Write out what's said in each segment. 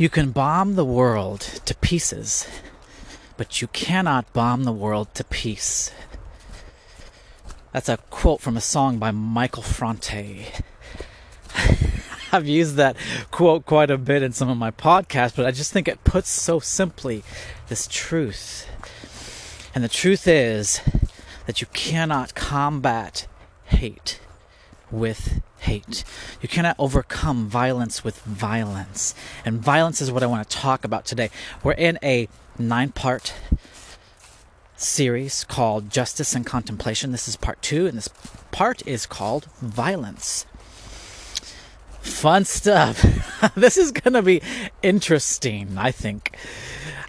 You can bomb the world to pieces, but you cannot bomb the world to peace. That's a quote from a song by Michael Franti. I've used that quote quite a bit in some of my podcasts, but I just think it puts so simply this truth. And the truth is that you cannot combat hate with hate. You cannot overcome violence with violence. And violence is what I want to talk about today. We're in a nine part series called Justice and Contemplation. This is part two, and this part is called Violence. Fun stuff. this is going to be interesting, I think.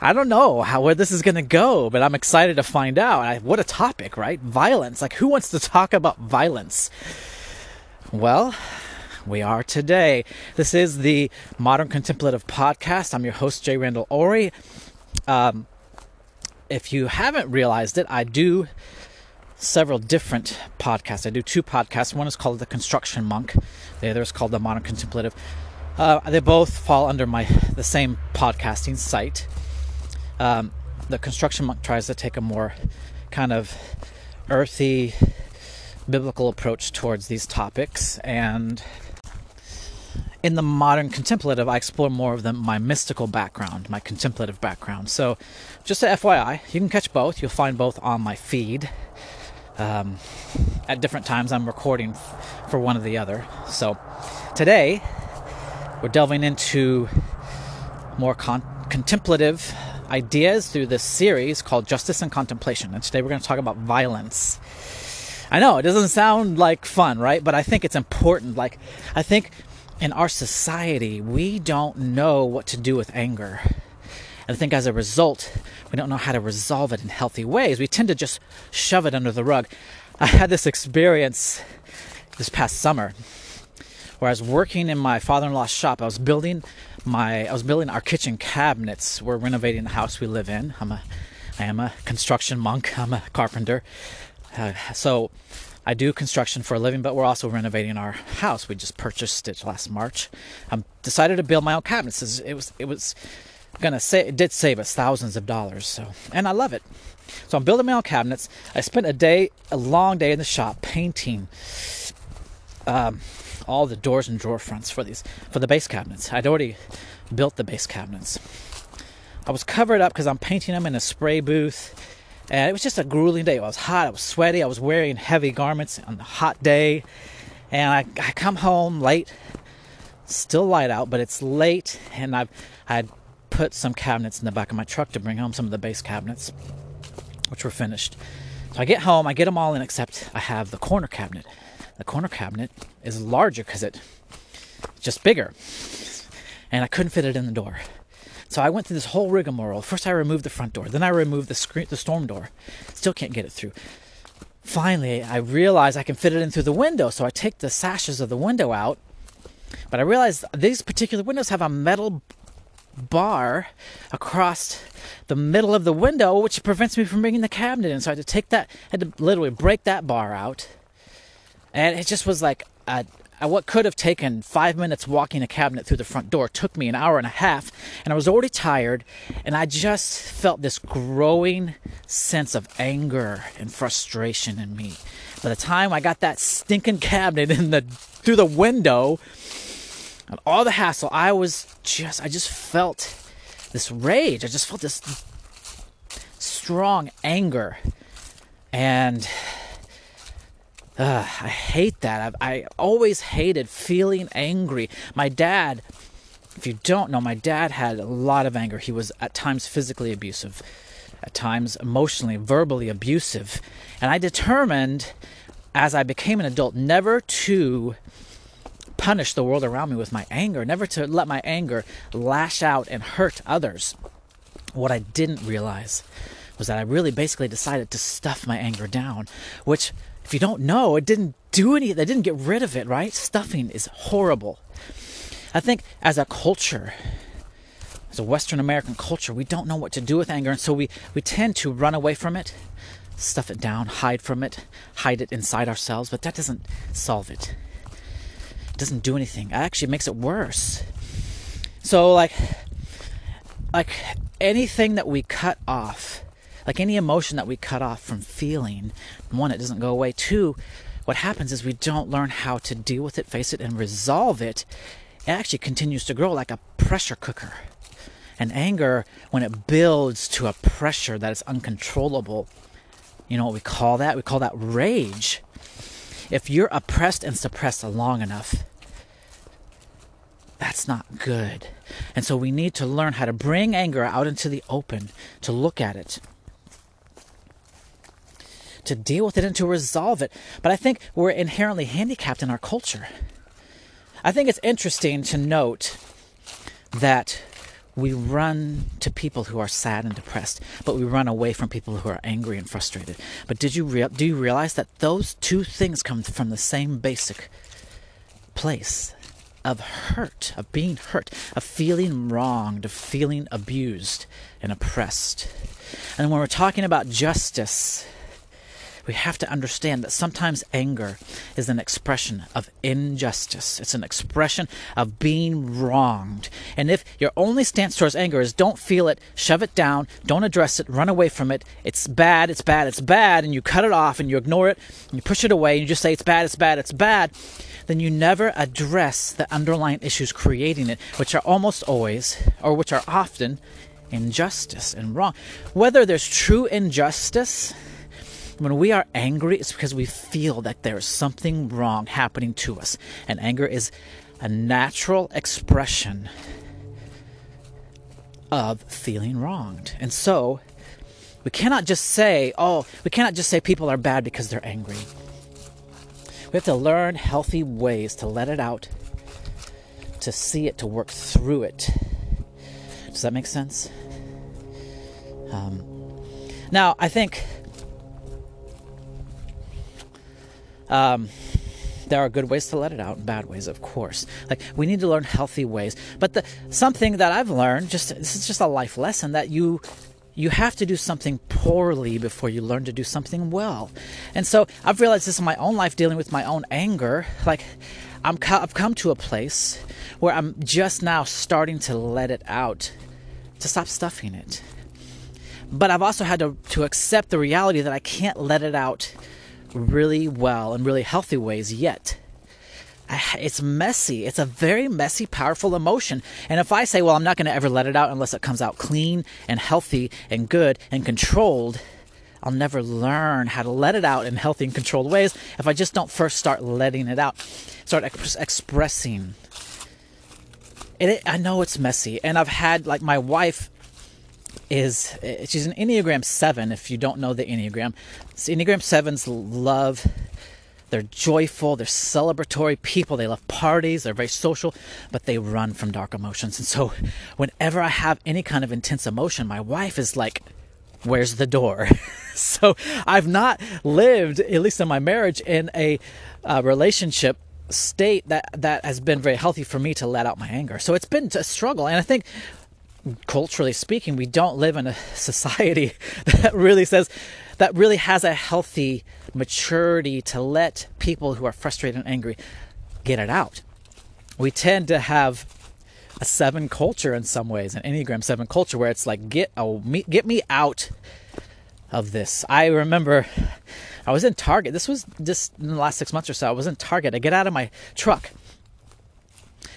I don't know how where this is going to go, but I'm excited to find out. I, what a topic, right? Violence. Like who wants to talk about violence? Well, we are today. This is the Modern Contemplative Podcast. I'm your host, Jay Randall Ori. Um, if you haven't realized it, I do several different podcasts. I do two podcasts. One is called The Construction Monk. The other is called The Modern Contemplative. Uh, they both fall under my the same podcasting site. Um, the Construction Monk tries to take a more kind of earthy, biblical approach towards these topics, and in the modern contemplative, I explore more of my mystical background, my contemplative background. So, just a FYI, you can catch both. You'll find both on my feed. Um, at different times, I'm recording for one or the other. So, today, we're delving into more con- contemplative ideas through this series called Justice and Contemplation. And today, we're going to talk about violence. I know it doesn't sound like fun, right? But I think it's important. Like, I think in our society, we don't know what to do with anger. And I think as a result, we don't know how to resolve it in healthy ways. We tend to just shove it under the rug. I had this experience this past summer where I was working in my father-in-law's shop. I was building my I was building our kitchen cabinets. We're renovating the house we live in. I'm a I am a construction monk. I'm a carpenter. So I do construction for a living, but we're also renovating our house. We just purchased it last March. I um, decided to build my own cabinets. It was it was gonna say it did save us thousands of dollars. So and I love it. So I'm building my own cabinets. I spent a day, a long day in the shop painting um, all the doors and drawer fronts for these for the base cabinets. I'd already built the base cabinets. I was covered up because I'm painting them in a spray booth and it was just a grueling day. It was hot, I was sweaty, I was wearing heavy garments on a hot day. And I, I come home late, still light out, but it's late, and I've I put some cabinets in the back of my truck to bring home some of the base cabinets, which were finished. So I get home, I get them all in except I have the corner cabinet. The corner cabinet is larger because it's just bigger, and I couldn't fit it in the door. So I went through this whole rigmarole. First, I removed the front door, then I removed the screen, the storm door. Still can't get it through. Finally, I realized I can fit it in through the window. So I take the sashes of the window out, but I realized these particular windows have a metal bar across the middle of the window, which prevents me from bringing the cabinet in. So I had to take that, I had to literally break that bar out, and it just was like a what could have taken five minutes walking a cabinet through the front door took me an hour and a half, and I was already tired, and I just felt this growing sense of anger and frustration in me. By the time I got that stinking cabinet in the through the window, and all the hassle, I was just I just felt this rage. I just felt this strong anger. And uh, I hate that. I, I always hated feeling angry. My dad, if you don't know, my dad had a lot of anger. He was at times physically abusive, at times emotionally, verbally abusive. And I determined as I became an adult never to punish the world around me with my anger, never to let my anger lash out and hurt others. What I didn't realize was that I really basically decided to stuff my anger down, which if you don't know, it didn't do any, they didn't get rid of it, right? Stuffing is horrible. I think as a culture, as a Western American culture, we don't know what to do with anger, and so we, we tend to run away from it, stuff it down, hide from it, hide it inside ourselves, but that doesn't solve it. It doesn't do anything. Actually, it makes it worse. So, like, like anything that we cut off, like any emotion that we cut off from feeling, one, it doesn't go away. Two, what happens is we don't learn how to deal with it, face it, and resolve it. It actually continues to grow like a pressure cooker. And anger, when it builds to a pressure that is uncontrollable, you know what we call that? We call that rage. If you're oppressed and suppressed long enough, that's not good. And so we need to learn how to bring anger out into the open, to look at it, to deal with it, and to resolve it. But I think we're inherently handicapped in our culture. I think it's interesting to note that we run to people who are sad and depressed, but we run away from people who are angry and frustrated. But did you rea- do you realize that those two things come from the same basic place? of hurt, of being hurt, of feeling wronged, of feeling abused and oppressed. And when we're talking about justice, we have to understand that sometimes anger is an expression of injustice. It's an expression of being wronged. And if your only stance towards anger is don't feel it, shove it down, don't address it, run away from it, it's bad, it's bad, it's bad, and you cut it off and you ignore it and you push it away and you just say it's bad, it's bad, it's bad, then you never address the underlying issues creating it, which are almost always, or which are often, injustice and wrong. Whether there's true injustice, when we are angry, it's because we feel that there is something wrong happening to us. And anger is a natural expression of feeling wronged. And so, we cannot just say, oh, we cannot just say people are bad because they're angry. We have to learn healthy ways to let it out, to see it, to work through it. Does that make sense? Um, now, I think um, there are good ways to let it out and bad ways, of course. Like we need to learn healthy ways. But the something that I've learned, just this is just a life lesson that you you have to do something poorly before you learn to do something well. And so I've realized this in my own life dealing with my own anger. Like I'm I've come to a place where I'm just now starting to let it out, to stop stuffing it. But I've also had to, to accept the reality that I can't let it out really well in really healthy ways yet it's messy. It's a very messy, powerful emotion. And if I say, well, I'm not going to ever let it out unless it comes out clean and healthy and good and controlled, I'll never learn how to let it out in healthy and controlled ways if I just don't first start letting it out, start ex- expressing. It, I know it's messy. And I've had, like, my wife is, she's an Enneagram 7, if you don't know the Enneagram. So Enneagram 7s love they're joyful, they're celebratory people, they love parties, they're very social, but they run from dark emotions. And so, whenever I have any kind of intense emotion, my wife is like, Where's the door? so, I've not lived, at least in my marriage, in a uh, relationship state that that has been very healthy for me to let out my anger. So it's been a struggle, and I think culturally speaking, we don't live in a society that really says that really has a healthy maturity to let people who are frustrated and angry get it out. We tend to have a seven culture in some ways, an Enneagram seven culture, where it's like get oh, me, get me out of this. I remember I was in Target. This was just in the last six months or so. I was in Target. I get out of my truck,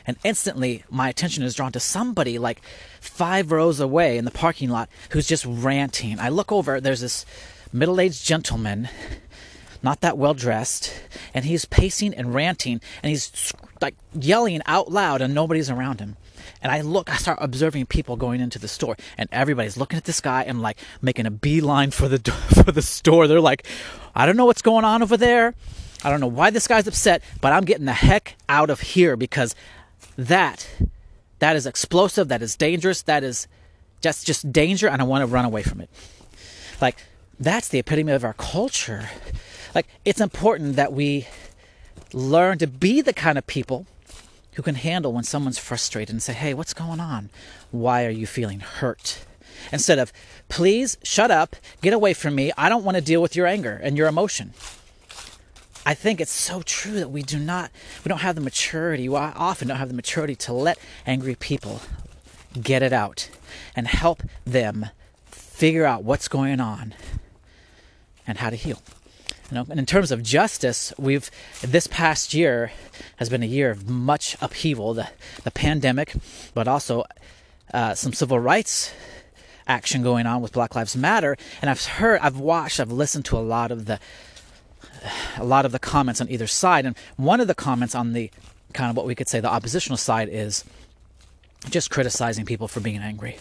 and instantly my attention is drawn to somebody like five rows away in the parking lot who's just ranting. I look over. There's this middle-aged gentleman not that well dressed, and he's pacing and ranting, and he's like yelling out loud, and nobody's around him. And I look, I start observing people going into the store, and everybody's looking at this guy and like making a beeline for the for the store. They're like, I don't know what's going on over there. I don't know why this guy's upset, but I'm getting the heck out of here because that that is explosive, that is dangerous, that is just just danger, and I want to run away from it. Like that's the epitome of our culture. Like, it's important that we learn to be the kind of people who can handle when someone's frustrated and say, hey, what's going on? Why are you feeling hurt? Instead of, please shut up, get away from me. I don't want to deal with your anger and your emotion. I think it's so true that we do not, we don't have the maturity, we often don't have the maturity to let angry people get it out and help them figure out what's going on and how to heal. You know, and in terms of justice, we've this past year has been a year of much upheaval. The the pandemic, but also uh, some civil rights action going on with Black Lives Matter. And I've heard, I've watched, I've listened to a lot of the a lot of the comments on either side. And one of the comments on the kind of what we could say the oppositional side is just criticizing people for being angry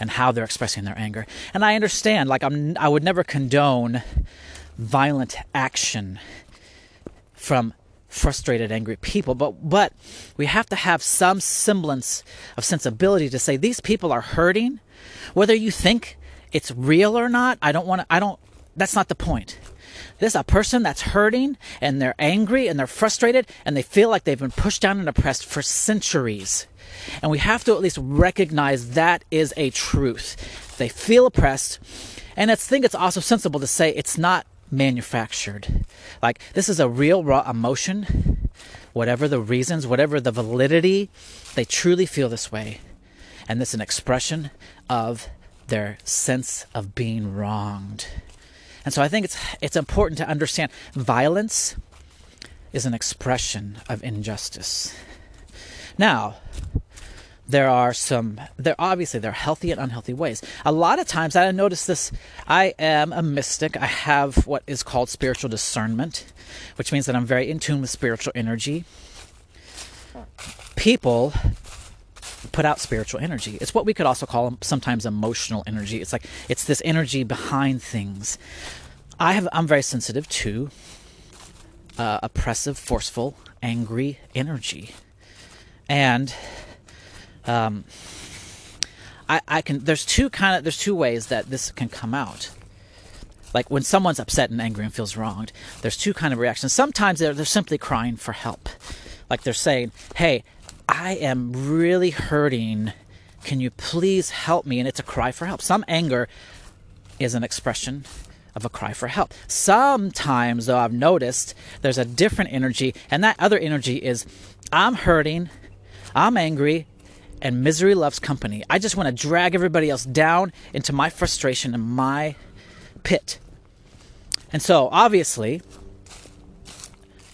and how they're expressing their anger. And I understand, like I'm I would never condone violent action from frustrated angry people but but we have to have some semblance of sensibility to say these people are hurting whether you think it's real or not i don't want to i don't that's not the point this is a person that's hurting and they're angry and they're frustrated and they feel like they've been pushed down and oppressed for centuries and we have to at least recognize that is a truth they feel oppressed and i think it's also sensible to say it's not manufactured. Like, this is a real raw emotion. Whatever the reasons, whatever the validity, they truly feel this way. And this is an expression of their sense of being wronged. And so I think it's it's important to understand violence is an expression of injustice. Now, there are some there obviously there are healthy and unhealthy ways. A lot of times i notice this i am a mystic. I have what is called spiritual discernment which means that i'm very in tune with spiritual energy. People put out spiritual energy. It's what we could also call sometimes emotional energy. It's like it's this energy behind things. I have i'm very sensitive to uh, oppressive forceful angry energy. And um, I, I can there's two kind of there's two ways that this can come out. Like when someone's upset and angry and feels wronged there's two kind of reactions. Sometimes they're, they're simply crying for help. Like they're saying hey i am really hurting can you please help me and it's a cry for help some anger is an expression of a cry for help sometimes though i've noticed there's a different energy and that other energy is i'm hurting i'm angry and misery loves company. I just want to drag everybody else down into my frustration and my pit. And so, obviously,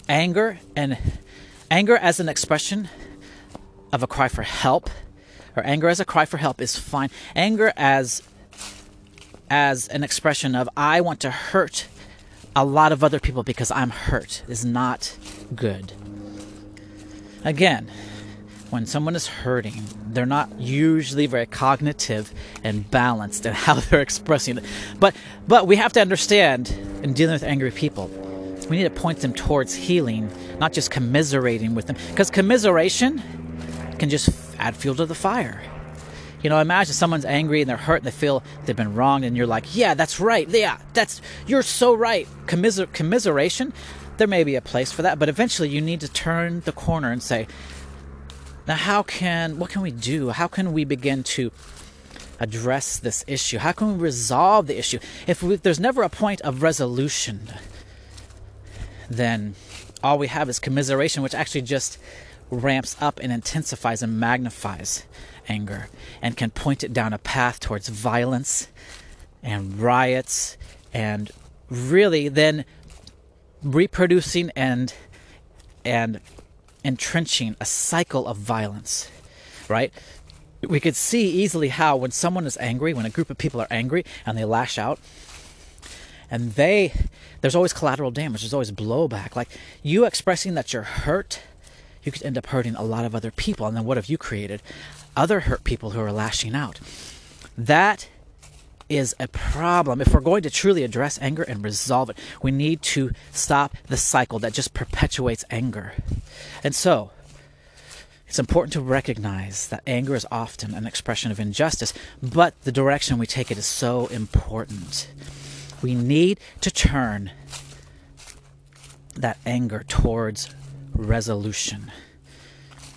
anger and anger as an expression of a cry for help or anger as a cry for help is fine. Anger as as an expression of I want to hurt a lot of other people because I'm hurt is not good. Again, when someone is hurting, they're not usually very cognitive and balanced in how they're expressing it. But but we have to understand in dealing with angry people, we need to point them towards healing, not just commiserating with them. Because commiseration can just add fuel to the fire. You know, imagine someone's angry and they're hurt and they feel they've been wronged, and you're like, "Yeah, that's right. Yeah, that's you're so right." Commiser- commiseration, there may be a place for that, but eventually you need to turn the corner and say, now, how can, what can we do? How can we begin to address this issue? How can we resolve the issue? If we, there's never a point of resolution, then all we have is commiseration, which actually just ramps up and intensifies and magnifies anger and can point it down a path towards violence and riots and really then reproducing and and entrenching a cycle of violence, right? We could see easily how when someone is angry, when a group of people are angry and they lash out, and they, there's always collateral damage, there's always blowback. Like you expressing that you're hurt, you could end up hurting a lot of other people. And then what have you created? Other hurt people who are lashing out. That is a problem. If we're going to truly address anger and resolve it, we need to stop the cycle that just perpetuates anger. And so, it's important to recognize that anger is often an expression of injustice, but the direction we take it is so important. We need to turn that anger towards resolution.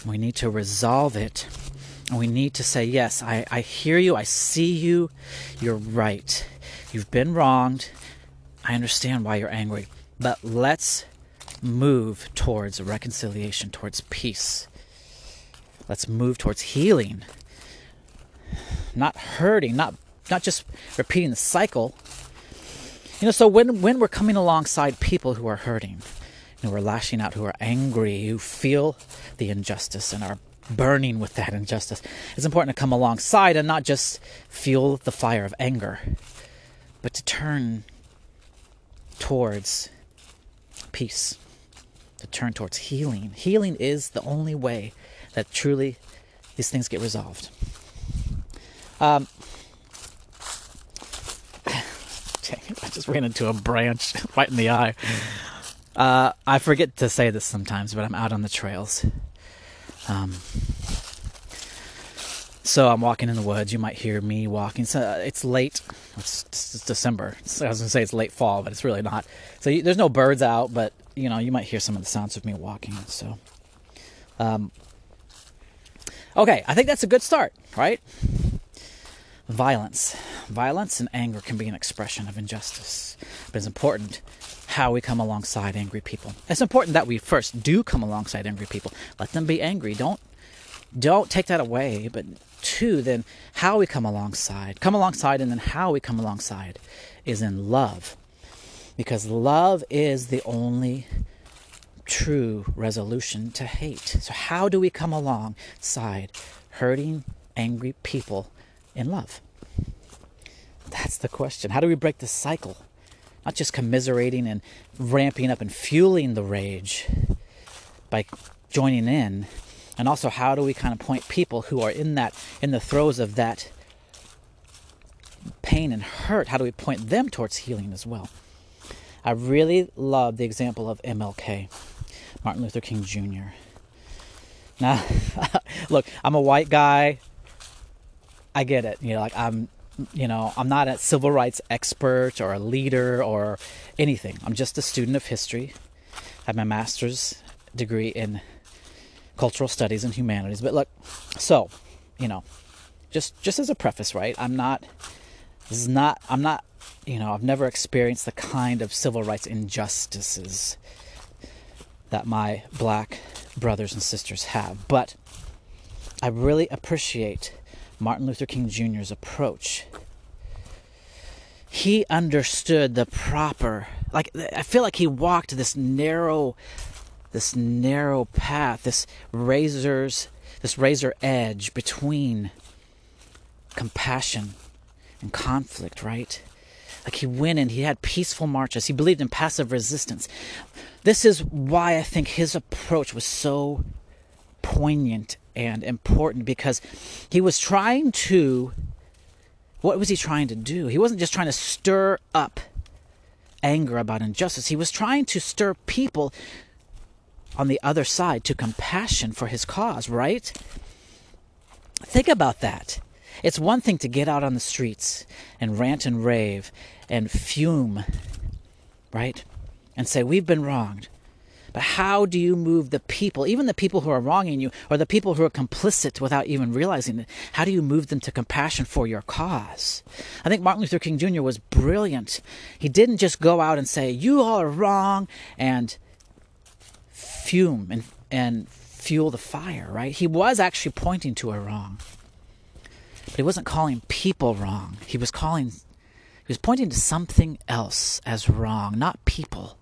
We need to resolve it and we need to say, Yes, I, I hear you. I see you. You're right. You've been wronged. I understand why you're angry. But let's move towards reconciliation, towards peace. Let's move towards healing. not hurting, not not just repeating the cycle. You know, so when when we're coming alongside people who are hurting, know, we're lashing out, who are angry, who feel the injustice and are burning with that injustice, it's important to come alongside and not just fuel the fire of anger, but to turn towards peace, to turn towards healing. Healing is the only way that truly these things get resolved. Um, I just ran into a branch right in the eye. Uh, I forget to say this sometimes, but I'm out on the trails. Um, so I'm walking in the woods. You might hear me walking. So uh, it's late. It's, it's December. I was gonna say it's late fall, but it's really not. So you, there's no birds out, but you know you might hear some of the sounds of me walking. So, um, okay, I think that's a good start, right? Violence, violence and anger can be an expression of injustice, but it's important how we come alongside angry people. It's important that we first do come alongside angry people. Let them be angry. Don't don't take that away, but two, then how we come alongside. Come alongside, and then how we come alongside is in love. Because love is the only true resolution to hate. So, how do we come alongside hurting, angry people in love? That's the question. How do we break the cycle? Not just commiserating and ramping up and fueling the rage by joining in, and also how do we kind of point people who are in that in the throes of that pain and hurt how do we point them towards healing as well? I really love the example of mlk martin luther king jr now look i'm a white guy. I get it. You know like i'm you know i'm not a civil rights expert or a leader or anything i'm just a student of history i have my master's degree in cultural studies and humanities. But look, so, you know, just just as a preface, right? I'm not this is not I'm not, you know, I've never experienced the kind of civil rights injustices that my black brothers and sisters have. But I really appreciate Martin Luther King Jr.'s approach. He understood the proper like I feel like he walked this narrow this narrow path, this razor's this razor edge between compassion and conflict, right? Like he went and he had peaceful marches. He believed in passive resistance. This is why I think his approach was so poignant and important because he was trying to what was he trying to do? He wasn't just trying to stir up anger about injustice. He was trying to stir people on the other side to compassion for his cause, right? Think about that. It's one thing to get out on the streets and rant and rave and fume, right? And say, we've been wronged. But how do you move the people, even the people who are wronging you, or the people who are complicit without even realizing it? How do you move them to compassion for your cause? I think Martin Luther King Jr. was brilliant. He didn't just go out and say, You all are wrong, and fume and, and fuel the fire, right? He was actually pointing to a wrong. But he wasn't calling people wrong. He was calling, he was pointing to something else as wrong, not people.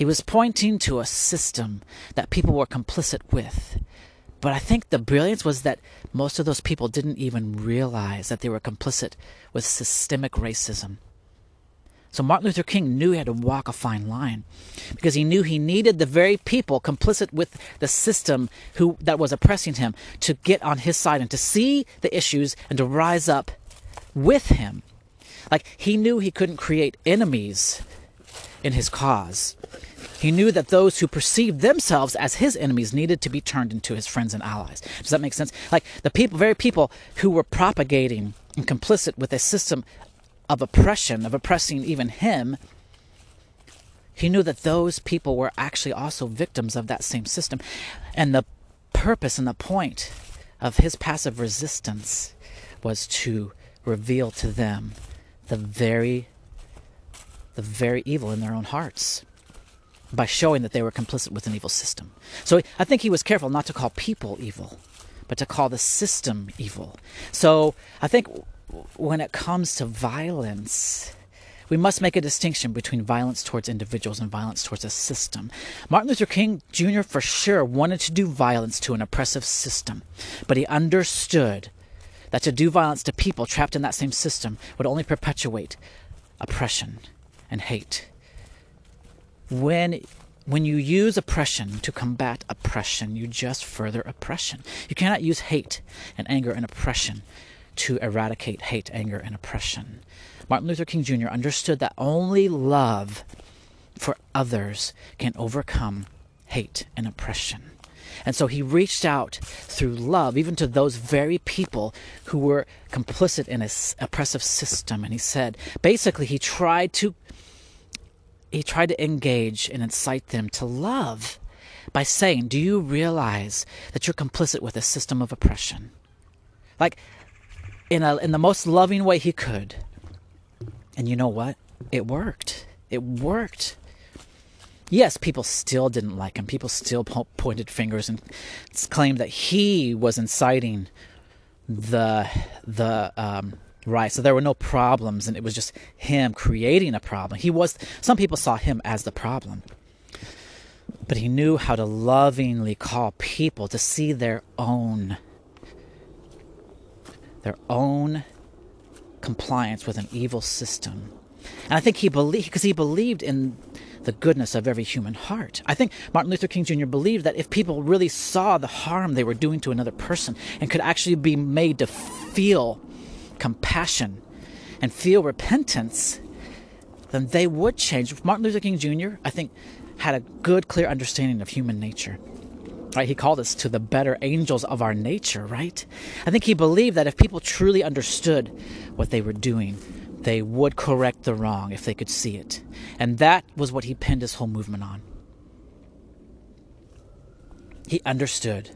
He was pointing to a system that people were complicit with. But I think the brilliance was that most of those people didn't even realize that they were complicit with systemic racism. So Martin Luther King knew he had to walk a fine line because he knew he needed the very people complicit with the system who that was oppressing him to get on his side and to see the issues and to rise up with him. Like he knew he couldn't create enemies in his cause. He knew that those who perceived themselves as his enemies needed to be turned into his friends and allies. Does that make sense? Like the people, very people who were propagating and complicit with a system of oppression, of oppressing even him, he knew that those people were actually also victims of that same system. And the purpose and the point of his passive resistance was to reveal to them the very the very evil in their own hearts by showing that they were complicit with an evil system. So I think he was careful not to call people evil, but to call the system evil. So I think when it comes to violence, we must make a distinction between violence towards individuals and violence towards a system. Martin Luther King Jr., for sure, wanted to do violence to an oppressive system, but he understood that to do violence to people trapped in that same system would only perpetuate oppression and hate. When when you use oppression to combat oppression, you just further oppression. You cannot use hate and anger and oppression to eradicate hate, anger, and oppression. Martin Luther King Jr. understood that only love for others can overcome hate and oppression. And so he reached out through love, even to those very people who were complicit in his oppressive system. And he said, basically, he tried to he tried to engage and incite them to love by saying, Do you realize that you're complicit with a system of oppression? Like, in, a, in the most loving way he could. And you know what? It worked. It worked. Yes, people still didn't like him. People still po- pointed fingers and claimed that he was inciting the the um, Right. So there were no problems, and it was just him creating a problem. He was. Some people saw him as the problem, but he knew how to lovingly call people to see their own, their own compliance with an evil system. And I think he believed because he believed in the goodness of every human heart. I think Martin Luther King Jr. believed that if people really saw the harm they were doing to another person and could actually be made to feel compassion and feel repentance, then they would change. Martin Luther King Jr., I think, had a good, clear understanding of human nature. Right? He called us to the better angels of our nature, right? I think he believed that if people truly understood what they were doing, they would correct the wrong if they could see it. And that was what he pinned his whole movement on. He understood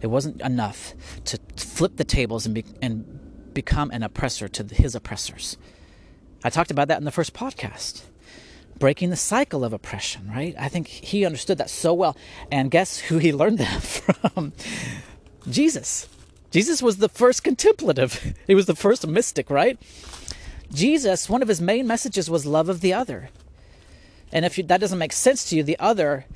it wasn't enough to flip the tables and, be, and become an oppressor to his oppressors. I talked about that in the first podcast. Breaking the cycle of oppression, right? I think he understood that so well. And guess who he learned that from? Jesus. Jesus was the first contemplative, he was the first mystic, right? Jesus, one of his main messages was love of the other. And if you, that doesn't make sense to you, the other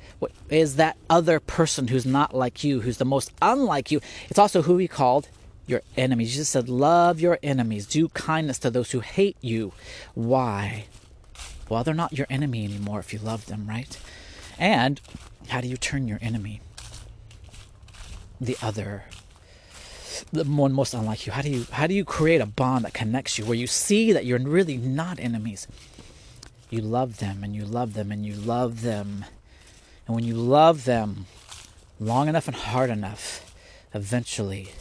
is that other person who's not like you, who's the most unlike you. It's also who he called your enemies. Jesus said, Love your enemies, do kindness to those who hate you. Why? Well, they're not your enemy anymore if you love them, right? And how do you turn your enemy? The other, the one most unlike you. How do you how do you create a bond that connects you where you see that you're really not enemies? You love them and you love them and you love them. And when you love them long enough and hard enough, eventually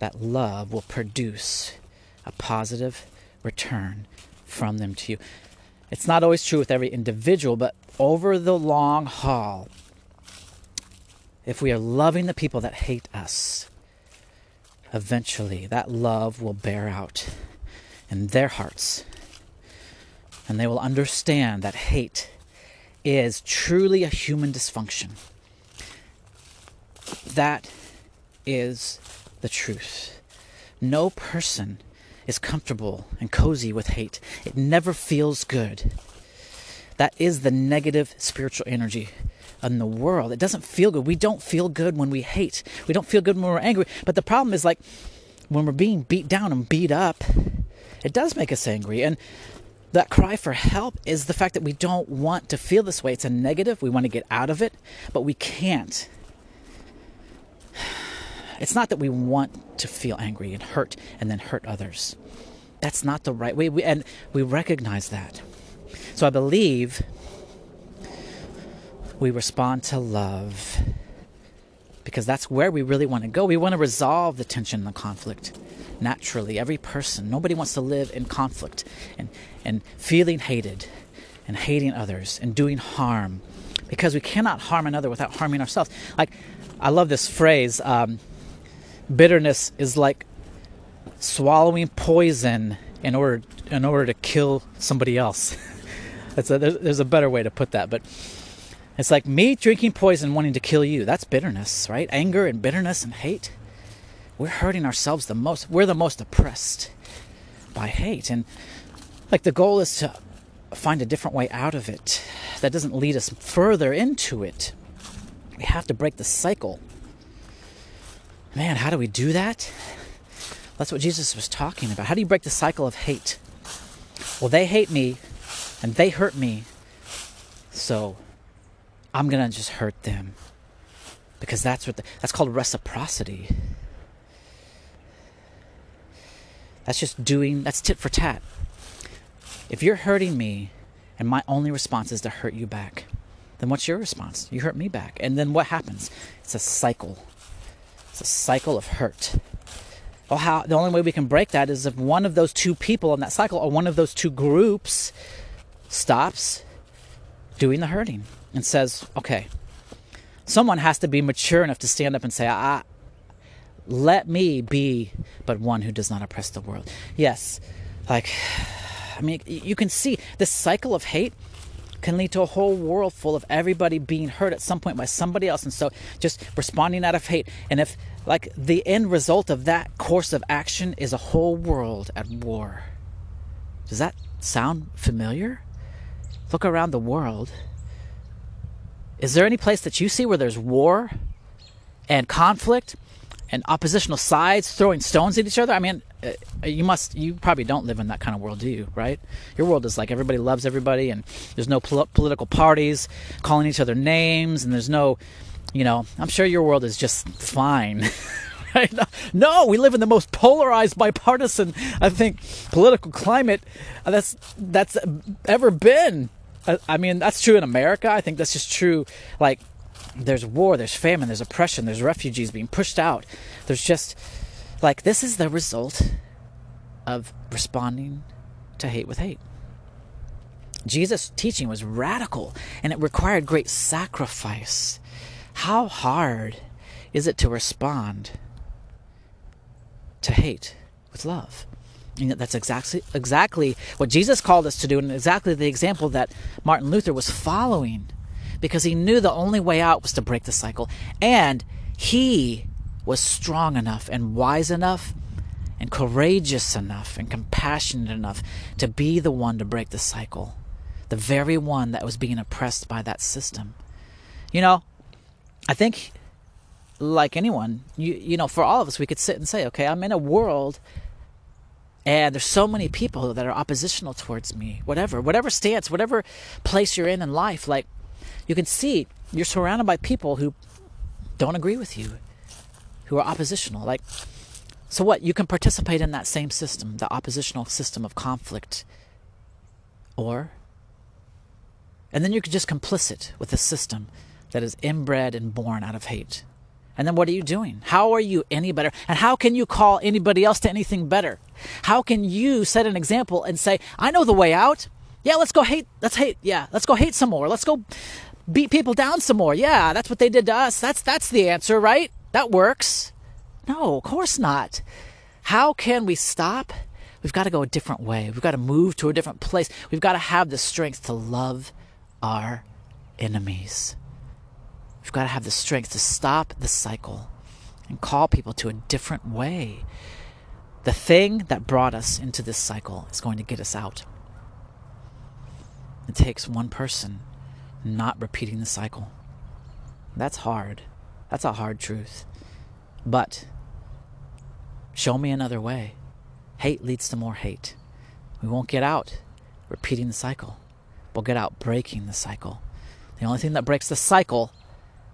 that love will produce a positive return from them to you. It's not always true with every individual, but over the long haul, if we are loving the people that hate us, eventually that love will bear out in their hearts. And they will understand that hate is truly a human dysfunction. That is the truth. No person is comfortable and cozy with hate. It never feels good. That is the negative spiritual energy in the world. It doesn't feel good. We don't feel good when we hate. We don't feel good when we're angry. But the problem is like when we're being beat down and beat up, it does make us angry. And that cry for help is the fact that we don't want to feel this way. It's a negative. We want to get out of it, but we can't. It's not that we want to feel angry and hurt and then hurt others. That's not the right way. We, and we recognize that. So I believe we respond to love because that's where we really want to go. We want to resolve the tension and the conflict naturally. Every person, nobody wants to live in conflict and, and feeling hated and hating others and doing harm because we cannot harm another without harming ourselves. Like, I love this phrase. Um, bitterness is like swallowing poison in order in order to kill somebody else. That's a, there's, there's a better way to put that, but it's like me drinking poison wanting to kill you. That's bitterness, right? Anger and bitterness and hate. we're hurting ourselves the most. We're the most oppressed by hate. And like the goal is to find a different way out of it that doesn't lead us further into it. We have to break the cycle. Man, how do we do that? That's what Jesus was talking about. How do you break the cycle of hate? Well, they hate me and they hurt me, so I'm going to just hurt them. Because that's what the, that's called reciprocity. That's just doing, that's tit for tat. If you're hurting me and my only response is to hurt you back, then what's your response? You hurt me back. And then what happens? It's a cycle. It's a cycle of hurt. Well, how the only way we can break that is if one of those two people in that cycle or one of those two groups stops doing the hurting and says, "Okay, someone has to be mature enough to stand up and say, "Ah, let me be but one who does not oppress the world." Yes. Like I mean, you can see this cycle of hate can lead to a whole world full of everybody being hurt at some point by somebody else. And so just responding out of hate. And if, like, the end result of that course of action is a whole world at war, does that sound familiar? Look around the world. Is there any place that you see where there's war and conflict and oppositional sides throwing stones at each other? I mean, uh, you must you probably don't live in that kind of world do you right? Your world is like everybody loves everybody and there's no pol- political parties calling each other names and there's no you know i'm sure your world is just fine right? No we live in the most polarized bipartisan i think political climate that's that's ever been. I mean that's true in america. I think that's just true like there's war there's famine there's oppression there's refugees being pushed out there's just like, this is the result of responding to hate with hate. Jesus' teaching was radical and it required great sacrifice. How hard is it to respond to hate with love? And that's exactly exactly what Jesus called us to do, and exactly the example that Martin Luther was following, because he knew the only way out was to break the cycle, and he was strong enough and wise enough and courageous enough and compassionate enough to be the one to break the cycle, the very one that was being oppressed by that system. You know, I think like anyone, you you know, for all of us we could sit and say, okay, I'm in a world and there's so many people that are oppositional towards me, whatever, whatever stance, whatever place you're in in life, like you can see you're surrounded by people who don't agree with you who are oppositional. Like, so what? You can participate in that same system, the oppositional system of conflict. Or, and then you're just complicit with a system that is inbred and born out of hate. And then what are you doing? How are you any better? And how can you call anybody else to anything better? How can you set an example and say, I know the way out? Yeah, let's go hate. Let's hate. Yeah, let's go hate some more. Let's go beat people down some more. Yeah, that's what they did to us. That's that's the answer, right? That works. No, of course not. How can we stop? We've got to go a different way. We've got to move to a different place. We've got to have the strength to love our enemies. We've got to have the strength to stop the cycle and call people to a different way. The thing that brought us into this cycle is going to get us out. It takes one person not repeating the cycle. That's hard. That's a hard truth. But show me another way. Hate leads to more hate. We won't get out repeating the cycle. We'll get out breaking the cycle. The only thing that breaks the cycle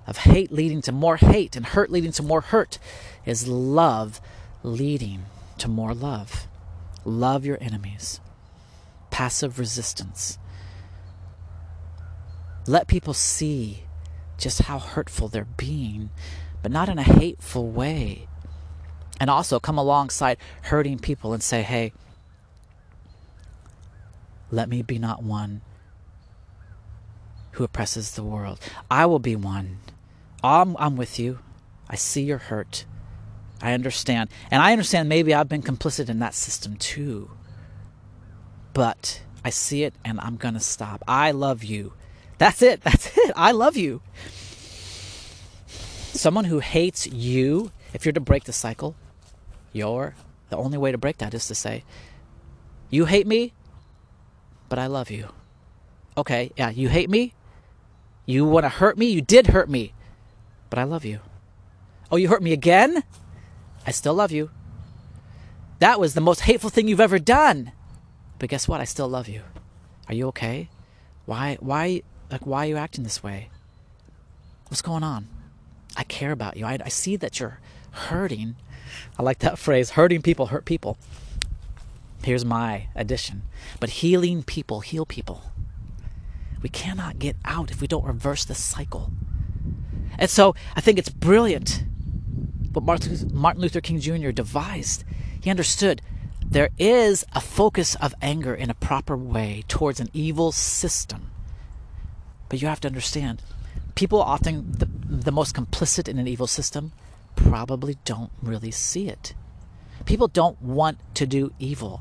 of hate leading to more hate and hurt leading to more hurt is love leading to more love. Love your enemies. Passive resistance. Let people see just how hurtful they're being, but not in a hateful way. And also come alongside hurting people and say, hey, let me be not one who oppresses the world. I will be one. I'm, I'm with you. I see your hurt. I understand. And I understand maybe I've been complicit in that system too. But I see it and I'm going to stop. I love you. That's it. That's it. I love you. Someone who hates you, if you're to break the cycle, Your the only way to break that is to say, You hate me, but I love you. Okay, yeah, you hate me. You want to hurt me? You did hurt me, but I love you. Oh, you hurt me again? I still love you. That was the most hateful thing you've ever done. But guess what? I still love you. Are you okay? Why why like why are you acting this way? What's going on? I care about you. I, I see that you're hurting. I like that phrase hurting people hurt people. Here's my addition. But healing people heal people. We cannot get out if we don't reverse the cycle. And so I think it's brilliant what Martin Luther King Jr. devised. He understood there is a focus of anger in a proper way towards an evil system. But you have to understand, people often, the, the most complicit in an evil system, probably don't really see it. People don't want to do evil.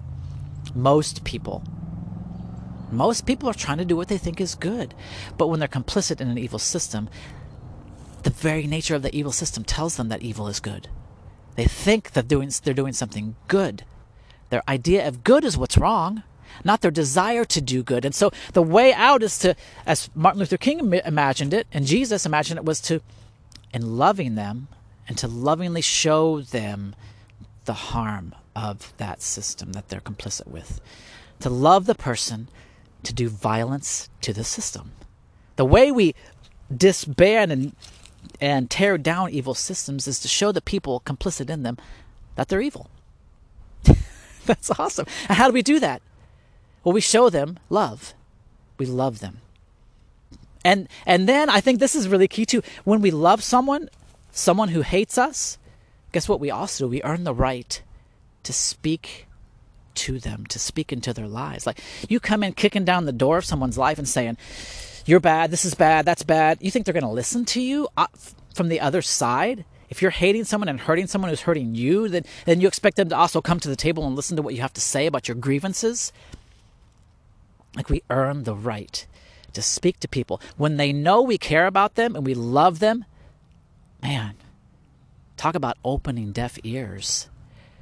Most people. Most people are trying to do what they think is good. But when they're complicit in an evil system, the very nature of the evil system tells them that evil is good. They think that doing, they're doing something good. Their idea of good is what's wrong, not their desire to do good. And so the way out is to, as Martin Luther King imagined it, and Jesus imagined it, was to, in loving them, and to lovingly show them the harm of that system that they're complicit with. To love the person, to do violence to the system. The way we disband and and tear down evil systems is to show the people complicit in them that they're evil. That's awesome. And how do we do that? Well, we show them love. We love them. And and then I think this is really key too. When we love someone, someone who hates us, guess what we also do? We earn the right to speak to them, to speak into their lives. Like you come in kicking down the door of someone's life and saying, "You're bad. This is bad. That's bad." You think they're going to listen to you uh, from the other side? If you're hating someone and hurting someone who's hurting you, then, then you expect them to also come to the table and listen to what you have to say about your grievances. Like we earn the right to speak to people. When they know we care about them and we love them, man, talk about opening deaf ears.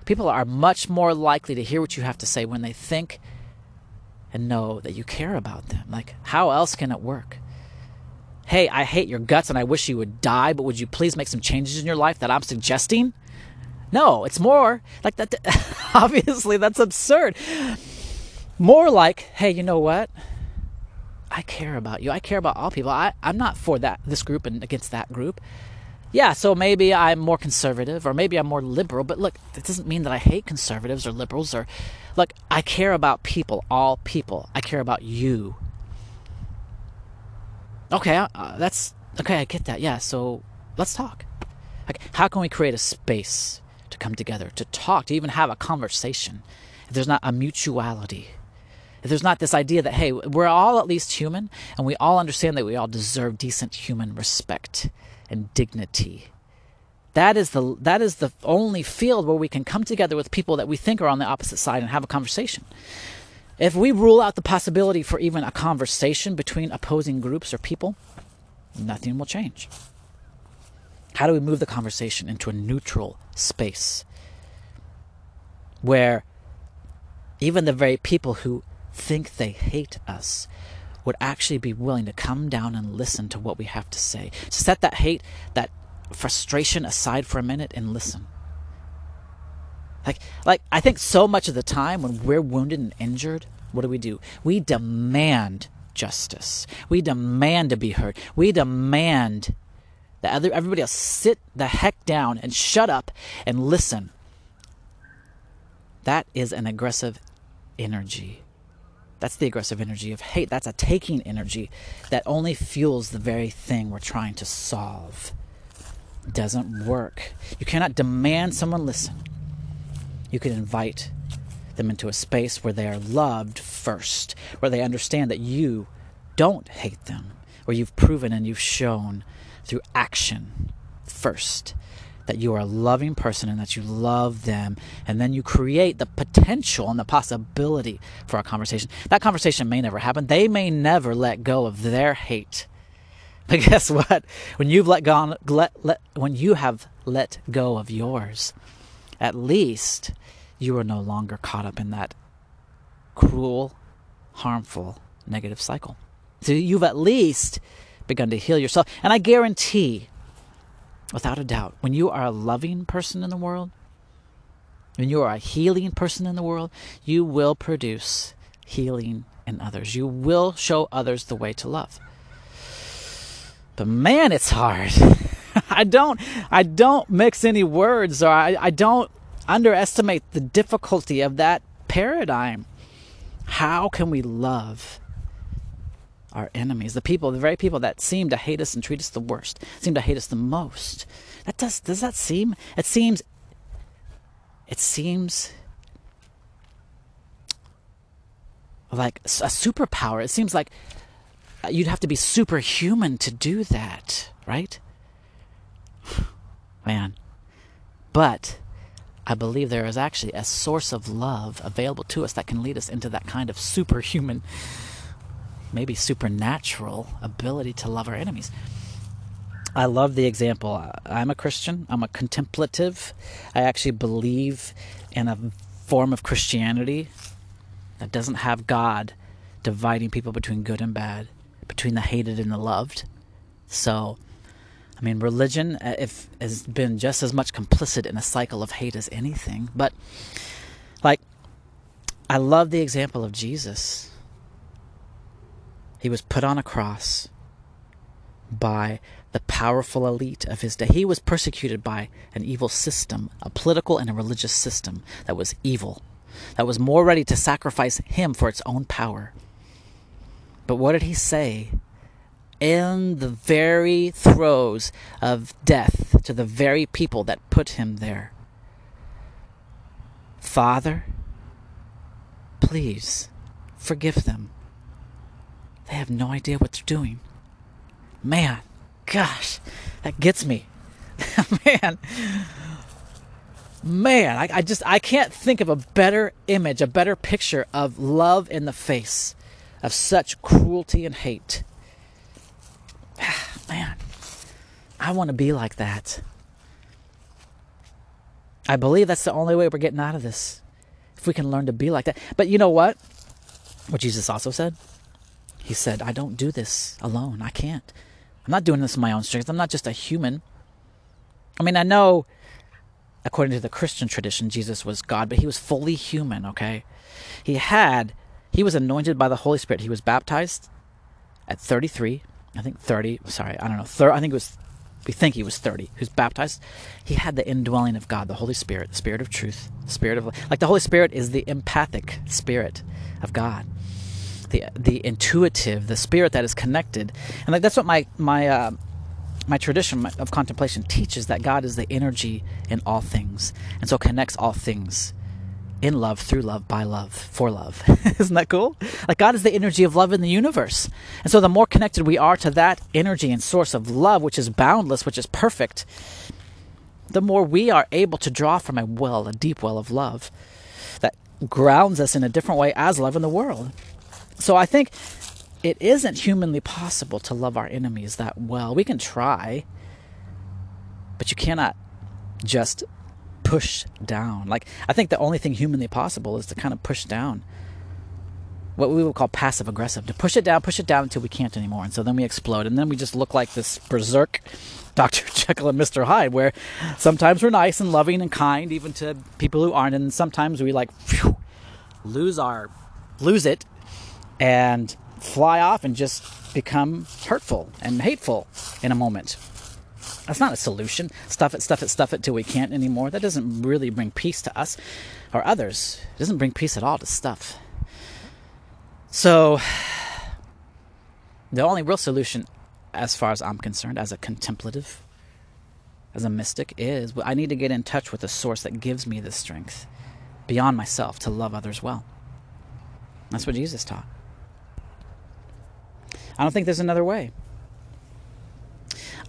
People are much more likely to hear what you have to say when they think and know that you care about them. Like, how else can it work? hey, I hate your guts and I wish you would die, but would you please make some changes in your life that I'm suggesting? No, it's more like that. Obviously, that's absurd. More like, hey, you know what? I care about you. I care about all people. I, I'm not for that this group and against that group. Yeah, so maybe I'm more conservative or maybe I'm more liberal, but look, that doesn't mean that I hate conservatives or liberals or look, I care about people, all people. I care about you Okay, uh, that's okay. I get that. Yeah. So let's talk. Like, how can we create a space to come together, to talk, to even have a conversation? If there's not a mutuality, if there's not this idea that hey, we're all at least human, and we all understand that we all deserve decent human respect and dignity. That is the that is the only field where we can come together with people that we think are on the opposite side and have a conversation. If we rule out the possibility for even a conversation between opposing groups or people, nothing will change. How do we move the conversation into a neutral space where even the very people who think they hate us would actually be willing to come down and listen to what we have to say? Set that hate, that frustration aside for a minute and listen. Like, like I think so much of the time when we're wounded and injured, what do we do? We demand justice. We demand to be heard. We demand that other, everybody else sit the heck down and shut up and listen. That is an aggressive energy. That's the aggressive energy of hate. That's a taking energy that only fuels the very thing we're trying to solve. Doesn't work. You cannot demand someone listen you can invite them into a space where they are loved first, where they understand that you don't hate them, where you've proven and you've shown through action first that you are a loving person and that you love them. And then you create the potential and the possibility for a conversation. That conversation may never happen. They may never let go of their hate. But guess what? When you've let go, let, let, when you have let go of yours, at least you are no longer caught up in that cruel, harmful, negative cycle. So you've at least begun to heal yourself. And I guarantee, without a doubt, when you are a loving person in the world, when you are a healing person in the world, you will produce healing in others. You will show others the way to love. But man, it's hard. I don't I don't mix any words or I, I don't underestimate the difficulty of that paradigm. How can we love our enemies, the people, the very people that seem to hate us and treat us the worst, seem to hate us the most? That does does that seem it seems it seems like a superpower. It seems like uh, you'd have to be superhuman to do that, right? Man. But I believe there is actually a source of love available to us that can lead us into that kind of superhuman, maybe supernatural ability to love our enemies. I love the example. I'm a Christian, I'm a contemplative. I actually believe in a form of Christianity that doesn't have God dividing people between good and bad, between the hated and the loved. So, I mean, religion uh, if has been just as much complicit in a cycle of hate as anything. But, like, I love the example of Jesus. He was put on a cross by the powerful elite of his day. He was persecuted by an evil system, a political and a religious system that was evil, that was more ready to sacrifice him for its own power. But what did he say? In the very throes of death to the very people that put him there. Father, please forgive them. They have no idea what they're doing. Man, gosh, that gets me. man, man, I, I, just I can't think of a better image, a better picture of love in the face of such cruelty and hate. man, I want to be like that. I believe that's the only way we're getting out of this. If we can learn to be like that. But you know what? What Jesus also said? He said, I don't do this alone. I can't. I'm not doing this in my own strength. I'm not just a human. I mean, I know, according to the Christian tradition, Jesus was God, but he was fully human, okay? He had, he was anointed by the Holy Spirit. He was baptized at 33, I think 30, sorry, I don't know, thir- I think it was, we think he was 30, who's baptized. He had the indwelling of God, the Holy Spirit, the Spirit of truth, the Spirit of, like the Holy Spirit is the empathic Spirit of God the the intuitive, the spirit that is connected, and like that's what my my uh, my tradition of contemplation teaches that God is the energy in all things, and so connects all things in love, through love, by love, for love. Isn't that cool? Like God is the energy of love in the universe, and so the more connected we are to that energy and source of love, which is boundless, which is perfect, the more we are able to draw from a well, a deep well of love that grounds us in a different way as love in the world. So I think it isn't humanly possible to love our enemies that well. We can try, but you cannot just push down. Like, I think the only thing humanly possible is to kind of push down what we would call passive aggressive to push it down, push it down until we can't anymore. And so then we explode. And then we just look like this berserk Dr. Jekyll and Mr. Hyde, where sometimes we're nice and loving and kind, even to people who aren't. And sometimes we like lose our, lose it and fly off and just become hurtful and hateful in a moment. That's not a solution. Stuff it, stuff it, stuff it till we can't anymore. That doesn't really bring peace to us or others. It doesn't bring peace at all to stuff. So, the only real solution, as far as I'm concerned, as a contemplative, as a mystic, is I need to get in touch with the source that gives me the strength beyond myself to love others well. That's what Jesus taught. I don't think there's another way.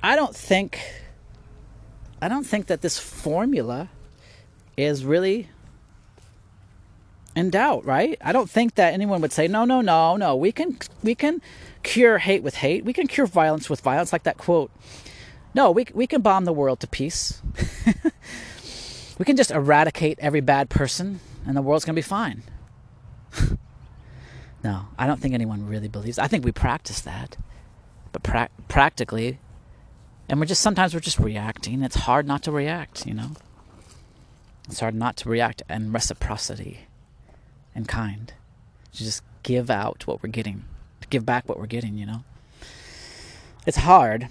I don't think I don't think that this formula is really in doubt, right? I don't think that anyone would say, "No, no, no, no. We can we can cure hate with hate. We can cure violence with violence," like that quote. No, we we can bomb the world to peace. we can just eradicate every bad person and the world's going to be fine. no, I don't think anyone really believes. I think we practice that. But pra- practically, and we're just sometimes we're just reacting. It's hard not to react, you know? It's hard not to react and reciprocity and kind. To just give out what we're getting, to give back what we're getting, you know? It's hard.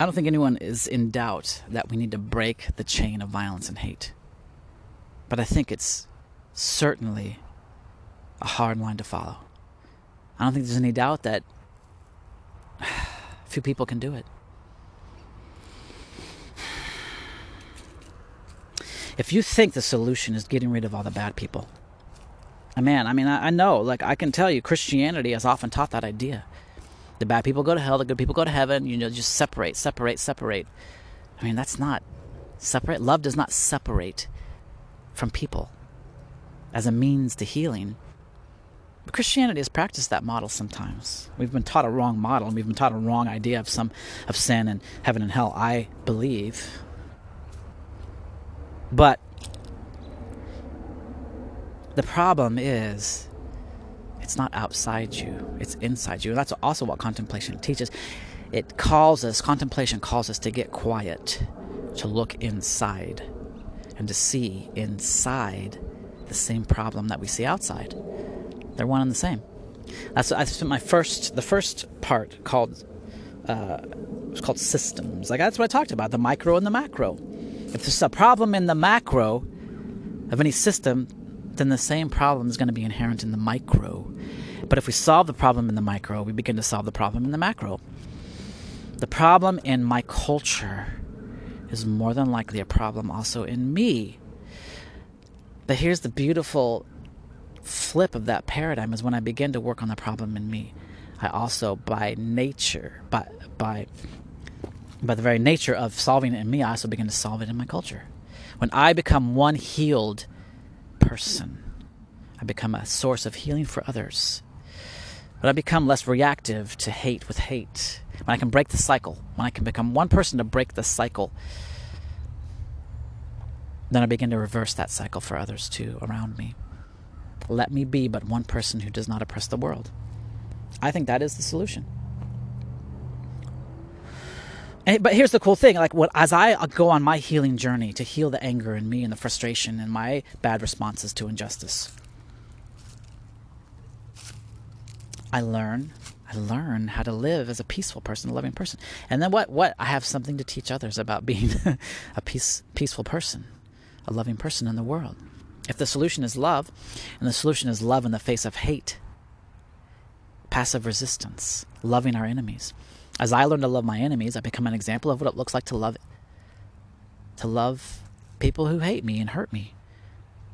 I don't think anyone is in doubt that we need to break the chain of violence and hate. But I think it's certainly a hard line to follow. I don't think there's any doubt that few people can do it. If you think the solution is getting rid of all the bad people, uh, man, I mean, I, I know, like, I can tell you, Christianity has often taught that idea. The bad people go to hell, the good people go to heaven, you know, just separate, separate, separate. I mean, that's not separate. Love does not separate from people as a means to healing. But Christianity has practiced that model sometimes. We've been taught a wrong model and we've been taught a wrong idea of some of sin and heaven and hell, I believe. But the problem is it's not outside you, it's inside you. And that's also what contemplation teaches. It calls us, contemplation calls us to get quiet, to look inside, and to see inside the same problem that we see outside. They're one and the same. That's I spent my first the first part called uh, was called systems. Like that's what I talked about the micro and the macro. If there's a problem in the macro of any system, then the same problem is going to be inherent in the micro. But if we solve the problem in the micro, we begin to solve the problem in the macro. The problem in my culture is more than likely a problem also in me. But here's the beautiful flip of that paradigm is when I begin to work on the problem in me. I also, by nature, by by by the very nature of solving it in me, I also begin to solve it in my culture. When I become one healed person, I become a source of healing for others. When I become less reactive to hate with hate, when I can break the cycle, when I can become one person to break the cycle, then I begin to reverse that cycle for others too around me. Let me be but one person who does not oppress the world. I think that is the solution. And, but here's the cool thing like what as i uh, go on my healing journey to heal the anger in me and the frustration and my bad responses to injustice i learn i learn how to live as a peaceful person a loving person and then what what i have something to teach others about being a peace peaceful person a loving person in the world if the solution is love and the solution is love in the face of hate passive resistance loving our enemies as I learn to love my enemies, I become an example of what it looks like to love to love people who hate me and hurt me.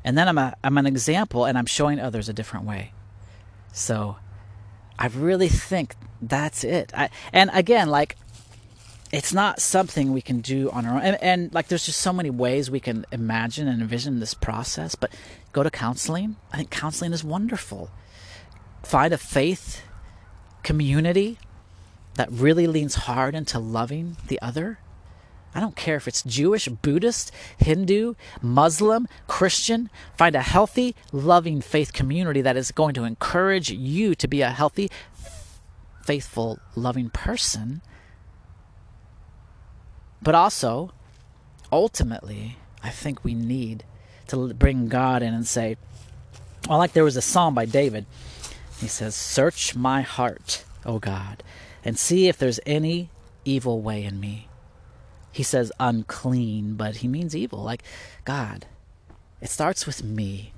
And then I'm a I'm an example and I'm showing others a different way. So I really think that's it. I, and again, like it's not something we can do on our own. And, and, like there's just so many ways we can imagine and envision this process, but go to counseling. I think counseling is wonderful. Find a faith community that really leans hard into loving the other. I don't care if it's Jewish, Buddhist, Hindu, Muslim, Christian. Find a healthy, loving faith community that is going to encourage you to be a healthy, faithful, loving person. But also, ultimately, I think we need to bring God in and say, well, like there was a psalm by David. He says, Search my heart, O God, and see if there's any evil way in me. He says unclean, but he means evil. Like, God, it starts with me.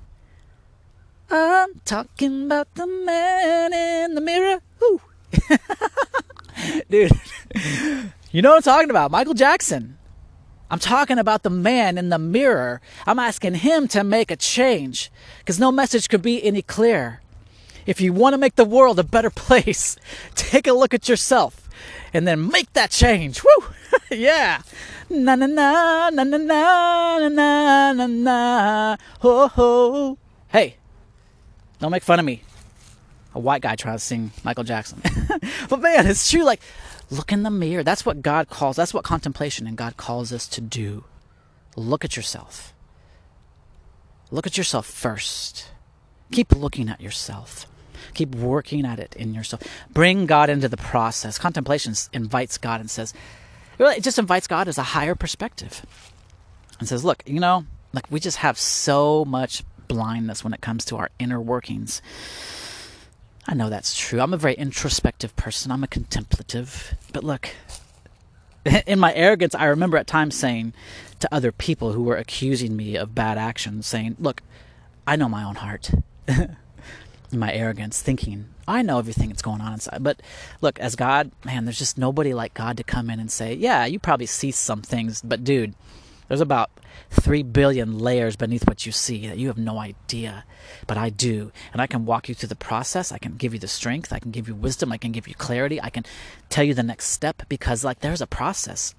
I'm talking about the man in the mirror. Woo. Dude, you know what I'm talking about? Michael Jackson. I'm talking about the man in the mirror. I'm asking him to make a change because no message could be any clearer. If you want to make the world a better place, take a look at yourself and then make that change. Woo! yeah. Na na na na na na na na na ho ho. Hey, don't make fun of me. A white guy trying to sing Michael Jackson. but man, it's true. Like, Look in the mirror. That's what God calls, that's what contemplation and God calls us to do. Look at yourself. Look at yourself first. Keep looking at yourself. Keep working at it in yourself. Bring God into the process. Contemplation invites God and says, really, it just invites God as a higher perspective and says, look, you know, like we just have so much blindness when it comes to our inner workings. I know that's true. I'm a very introspective person. I'm a contemplative. But look, in my arrogance, I remember at times saying to other people who were accusing me of bad actions, saying, Look, I know my own heart. in my arrogance, thinking, I know everything that's going on inside. But look, as God, man, there's just nobody like God to come in and say, Yeah, you probably see some things, but dude, there's about three billion layers beneath what you see that you have no idea. But I do. And I can walk you through the process. I can give you the strength. I can give you wisdom. I can give you clarity. I can tell you the next step because, like, there's a process.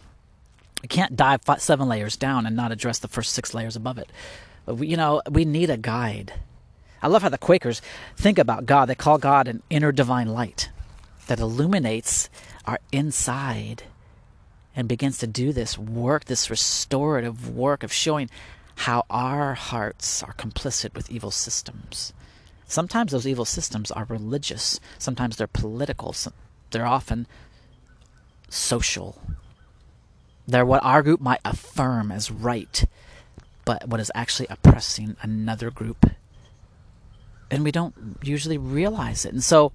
You can't dive five, seven layers down and not address the first six layers above it. We, you know, we need a guide. I love how the Quakers think about God. They call God an inner divine light that illuminates our inside and begins to do this work, this restorative work of showing how our hearts are complicit with evil systems. Sometimes those evil systems are religious, sometimes they're political, they're often social. They're what our group might affirm as right, but what is actually oppressing another group. And we don't usually realize it. And so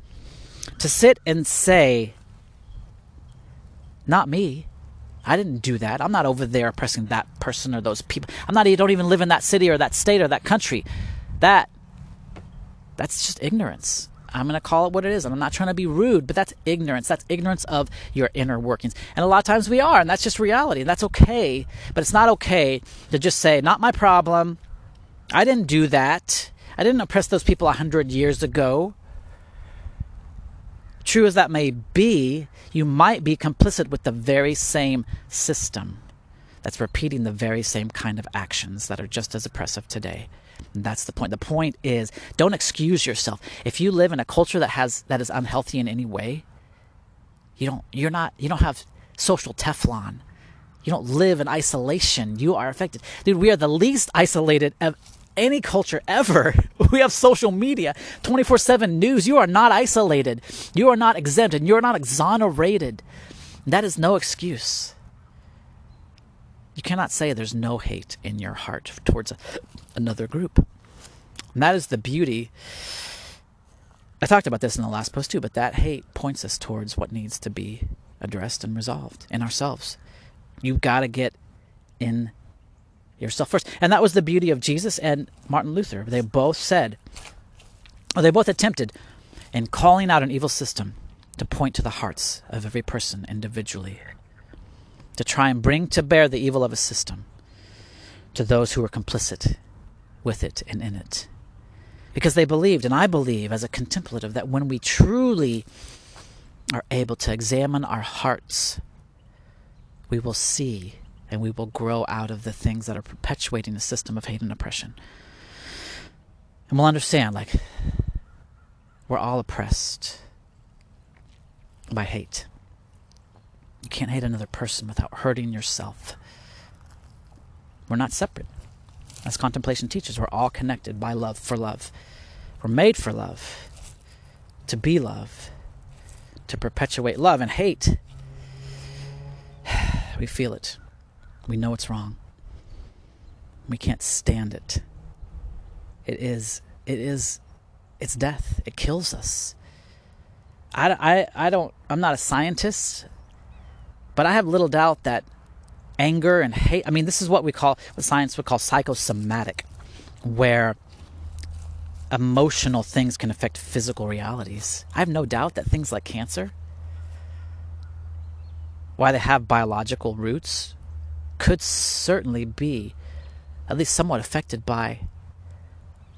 to sit and say, not me, I didn't do that. I'm not over there oppressing that person or those people. I'm not. You don't even live in that city or that state or that country. That that's just ignorance. I'm going to call it what it is. And I'm not trying to be rude, but that's ignorance. That's ignorance of your inner workings. And a lot of times we are, and that's just reality. And that's okay. But it's not okay to just say, not my problem. I didn't do that. I didn't oppress those people a hundred years ago. True as that may be, you might be complicit with the very same system that's repeating the very same kind of actions that are just as oppressive today. And that's the point. The point is don't excuse yourself. If you live in a culture that has that is unhealthy in any way, you don't you're not you don't have social Teflon. You don't live in isolation. You are affected. Dude, we are the least isolated of any culture ever. We have social media, 24 7 news. You are not isolated. You are not exempt and you are not exonerated. That is no excuse. You cannot say there's no hate in your heart towards a, another group. And that is the beauty. I talked about this in the last post too, but that hate points us towards what needs to be addressed and resolved in ourselves. You've got to get in yourself first. And that was the beauty of Jesus and Martin Luther. They both said, or they both attempted in calling out an evil system to point to the hearts of every person individually, to try and bring to bear the evil of a system to those who were complicit with it and in it. Because they believed, and I believe as a contemplative, that when we truly are able to examine our hearts, we will see and we will grow out of the things that are perpetuating the system of hate and oppression. And we'll understand, like, we're all oppressed by hate. You can't hate another person without hurting yourself. We're not separate. As contemplation teaches, we're all connected by love for love. We're made for love, to be love, to perpetuate love and hate. We feel it. We know it's wrong. We can't stand it. It is, it is, it's death. It kills us. I, I, I don't, I'm not a scientist, but I have little doubt that anger and hate, I mean, this is what we call, what science would call psychosomatic, where emotional things can affect physical realities. I have no doubt that things like cancer, why they have biological roots, could certainly be at least somewhat affected by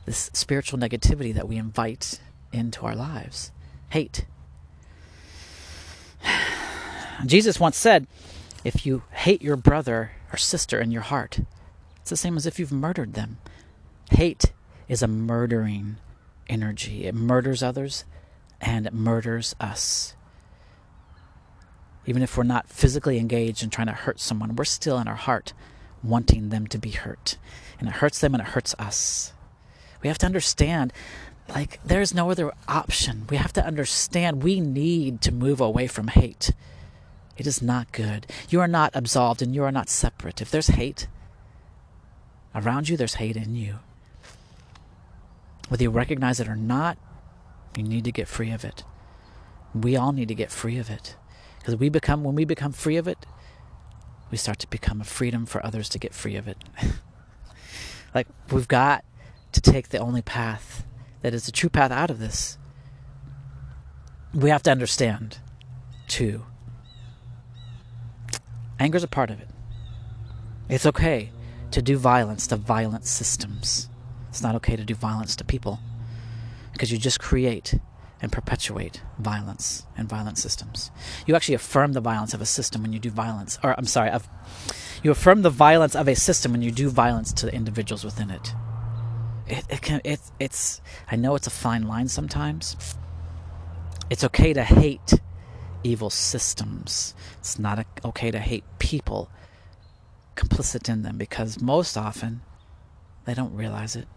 this spiritual negativity that we invite into our lives hate. Jesus once said, if you hate your brother or sister in your heart, it's the same as if you've murdered them. Hate is a murdering energy, it murders others and it murders us. Even if we're not physically engaged in trying to hurt someone, we're still in our heart wanting them to be hurt. And it hurts them and it hurts us. We have to understand like there's no other option. We have to understand we need to move away from hate. It is not good. You are not absolved and you are not separate. If there's hate around you, there's hate in you. Whether you recognize it or not, you need to get free of it. We all need to get free of it. Because we become when we become free of it, we start to become a freedom for others to get free of it. like we've got to take the only path that is the true path out of this. We have to understand, too. Anger is a part of it. It's okay to do violence to violent systems. It's not okay to do violence to people because you just create and perpetuate violence and violent systems. You actually affirm the violence of a system when you do violence, or I'm sorry, of, you affirm the violence of a system when you do violence to the individuals within it it, it can it, it's I know it's a fine line sometimes. It's okay to hate evil systems. It's not okay to hate people complicit in them because most often they don't realize it.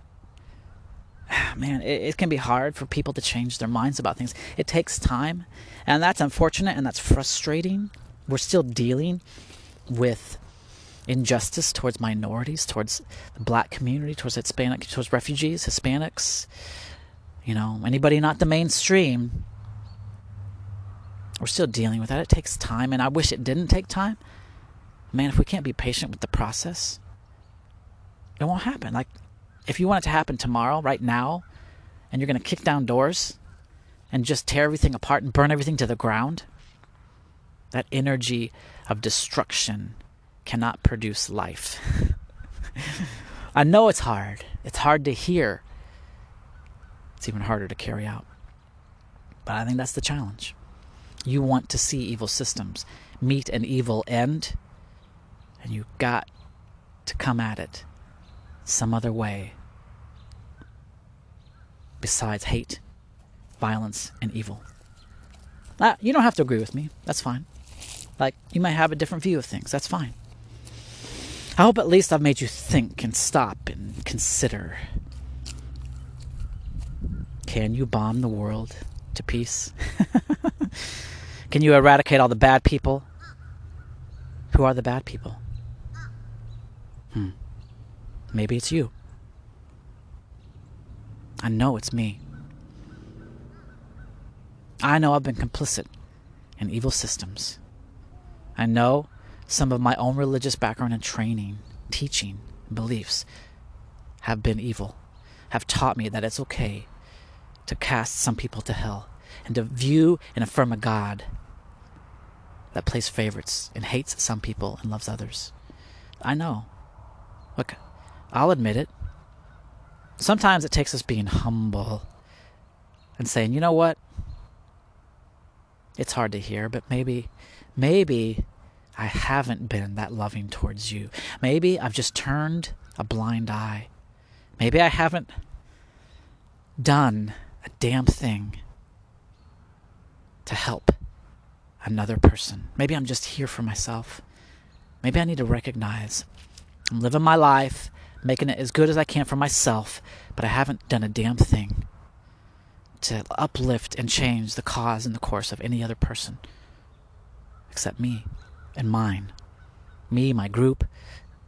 Man, it, it, can be hard for people to change their minds about things. It takes time, and that's unfortunate and that's frustrating. We're still dealing with injustice towards minorities, towards the black community, towards Hispanic, towards refugees, Hispanics, you know, anybody not the mainstream. We're still dealing with that. It takes time, and I wish it didn't take time. Man, if we can't be patient with the process, it won't happen. Like, if you want it to happen tomorrow, right now, and you're going to kick down doors and just tear everything apart and burn everything to the ground, that energy of destruction cannot produce life. I know it's hard. It's hard to hear. It's even harder to carry out. But I think that's the challenge. You want to see evil systems meet an evil end, and you've got to come at it some other way besides hate, violence, and evil. Uh, you don't have to agree with me. That's fine. Like, you might have a different view of things. That's fine. I hope at least I've made you think and stop and consider. Can you bomb the world to peace? Can you eradicate all the bad people? Who are the bad people? Maybe it's you. I know it's me. I know I've been complicit in evil systems. I know some of my own religious background and training, teaching, beliefs have been evil, have taught me that it's okay to cast some people to hell and to view and affirm a God that plays favorites and hates some people and loves others. I know. Look, I'll admit it. Sometimes it takes us being humble and saying, you know what? It's hard to hear, but maybe, maybe I haven't been that loving towards you. Maybe I've just turned a blind eye. Maybe I haven't done a damn thing to help another person. Maybe I'm just here for myself. Maybe I need to recognize I'm living my life, making it as good as I can for myself, but I haven't done a damn thing to uplift and change the cause and the course of any other person except me and mine. Me, my group,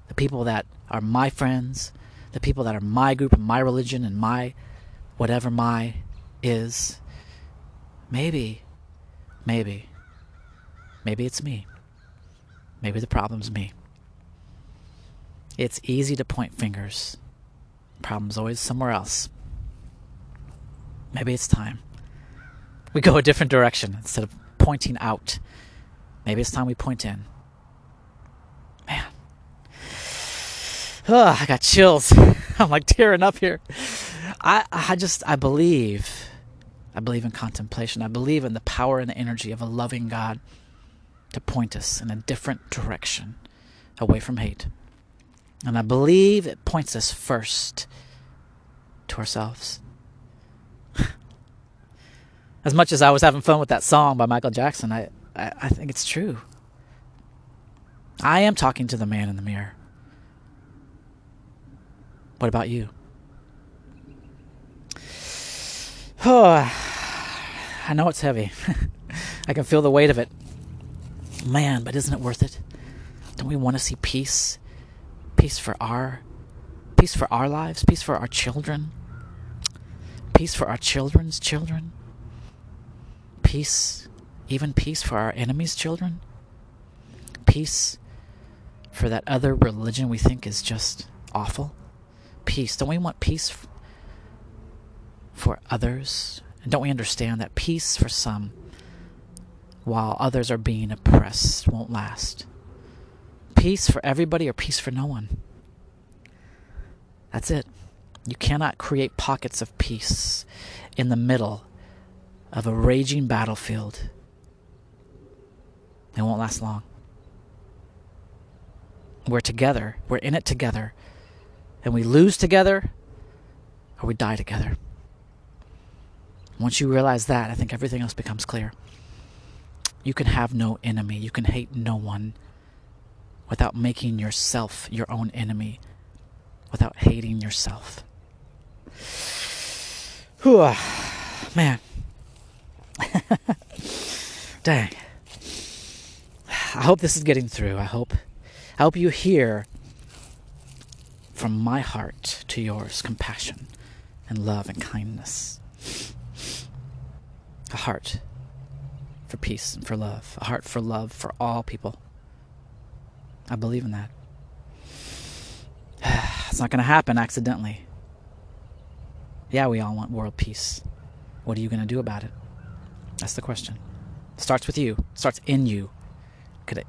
the people that are my friends, the people that are my group and my religion and my whatever my is. Maybe, maybe, maybe it's me. Maybe the problem's me. It's easy to point fingers. Problem's always somewhere else. Maybe it's time. We go a different direction instead of pointing out Maybe it's time we point in. Man. Oh, I got chills. I'm like tearing up here. I I just I believe I believe in contemplation. I believe in the power and the energy of a loving God to point us in a different direction away from hate. And I believe it points us first to ourselves. as much as I was having fun with that song by Michael Jackson, I I, I think it's true. I am talking to the man in the mirror. What about you? Oh, I know it's heavy. I can feel the weight of it. Man, but isn't it worth it? Don't we want to see peace? Peace for our peace for our lives, peace for our children, peace for our children's children, peace, even peace for our enemies' children, peace for that other religion we think is just awful. Peace. Don't we want peace for others? And don't we understand that peace for some, while others are being oppressed, won't last? Peace for everybody or peace for no one? That's it. You cannot create pockets of peace in the middle of a raging battlefield. It won't last long. We're together, we're in it together, and we lose together or we die together. Once you realize that, I think everything else becomes clear. You can have no enemy, you can hate no one without making yourself your own enemy, without hating yourself. Whew, man. Dang. I hope this is getting through. I hope I hope you hear from my heart to yours compassion and love and kindness. A heart for peace and for love. A heart for love for all people. I believe in that. It's not going to happen accidentally. Yeah, we all want world peace. What are you going to do about it? That's the question. It starts with you. It starts in you.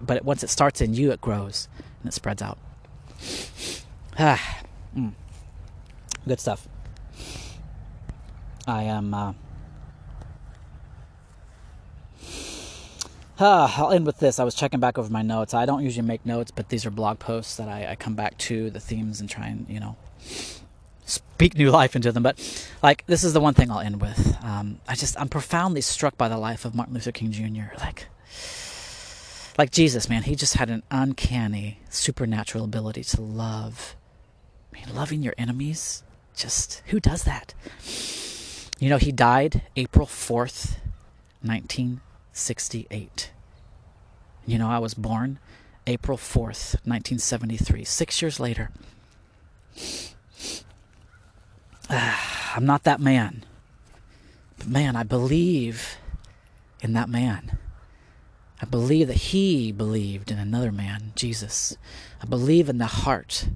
But once it starts in you, it grows and it spreads out. Ah, mm. good stuff. I am. Uh, uh, I'll end with this. I was checking back over my notes. I don't usually make notes, but these are blog posts that I, I come back to the themes and try and you know speak new life into them. But like this is the one thing I'll end with. Um, I just I'm profoundly struck by the life of Martin Luther King Jr. Like like Jesus, man, he just had an uncanny supernatural ability to love. I mean, loving your enemies. Just who does that? You know, he died April 4th, 1968. You know, I was born April 4th, 1973, six years later. Ah, I'm not that man. But man, I believe in that man. I believe that he believed in another man, Jesus. I believe in the heart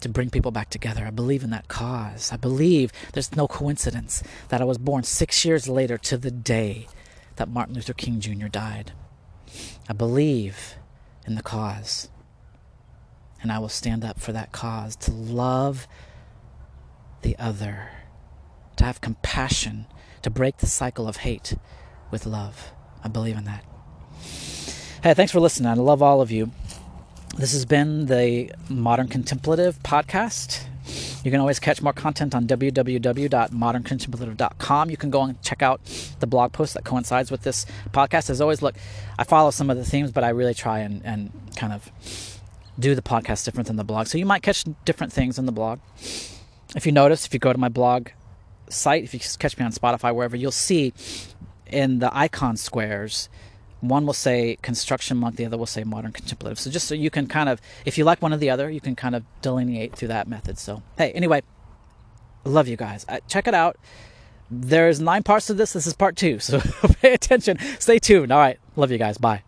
to bring people back together. I believe in that cause. I believe there's no coincidence that I was born six years later to the day that Martin Luther King Jr. died. I believe in the cause. And I will stand up for that cause to love the other, to have compassion, to break the cycle of hate with love. I believe in that. Hey, thanks for listening. I love all of you. This has been the Modern Contemplative podcast. You can always catch more content on www.moderncontemplative.com. You can go and check out the blog post that coincides with this podcast. As always, look, I follow some of the themes, but I really try and, and kind of do the podcast different than the blog. So you might catch different things in the blog. If you notice, if you go to my blog site, if you catch me on Spotify, wherever, you'll see in the icon squares one will say construction monk, the other will say modern contemplative. So just so you can kind of, if you like one or the other, you can kind of delineate through that method. So hey, anyway, love you guys. Uh, check it out. There's nine parts to this. This is part two. So pay attention. Stay tuned. All right. Love you guys. Bye.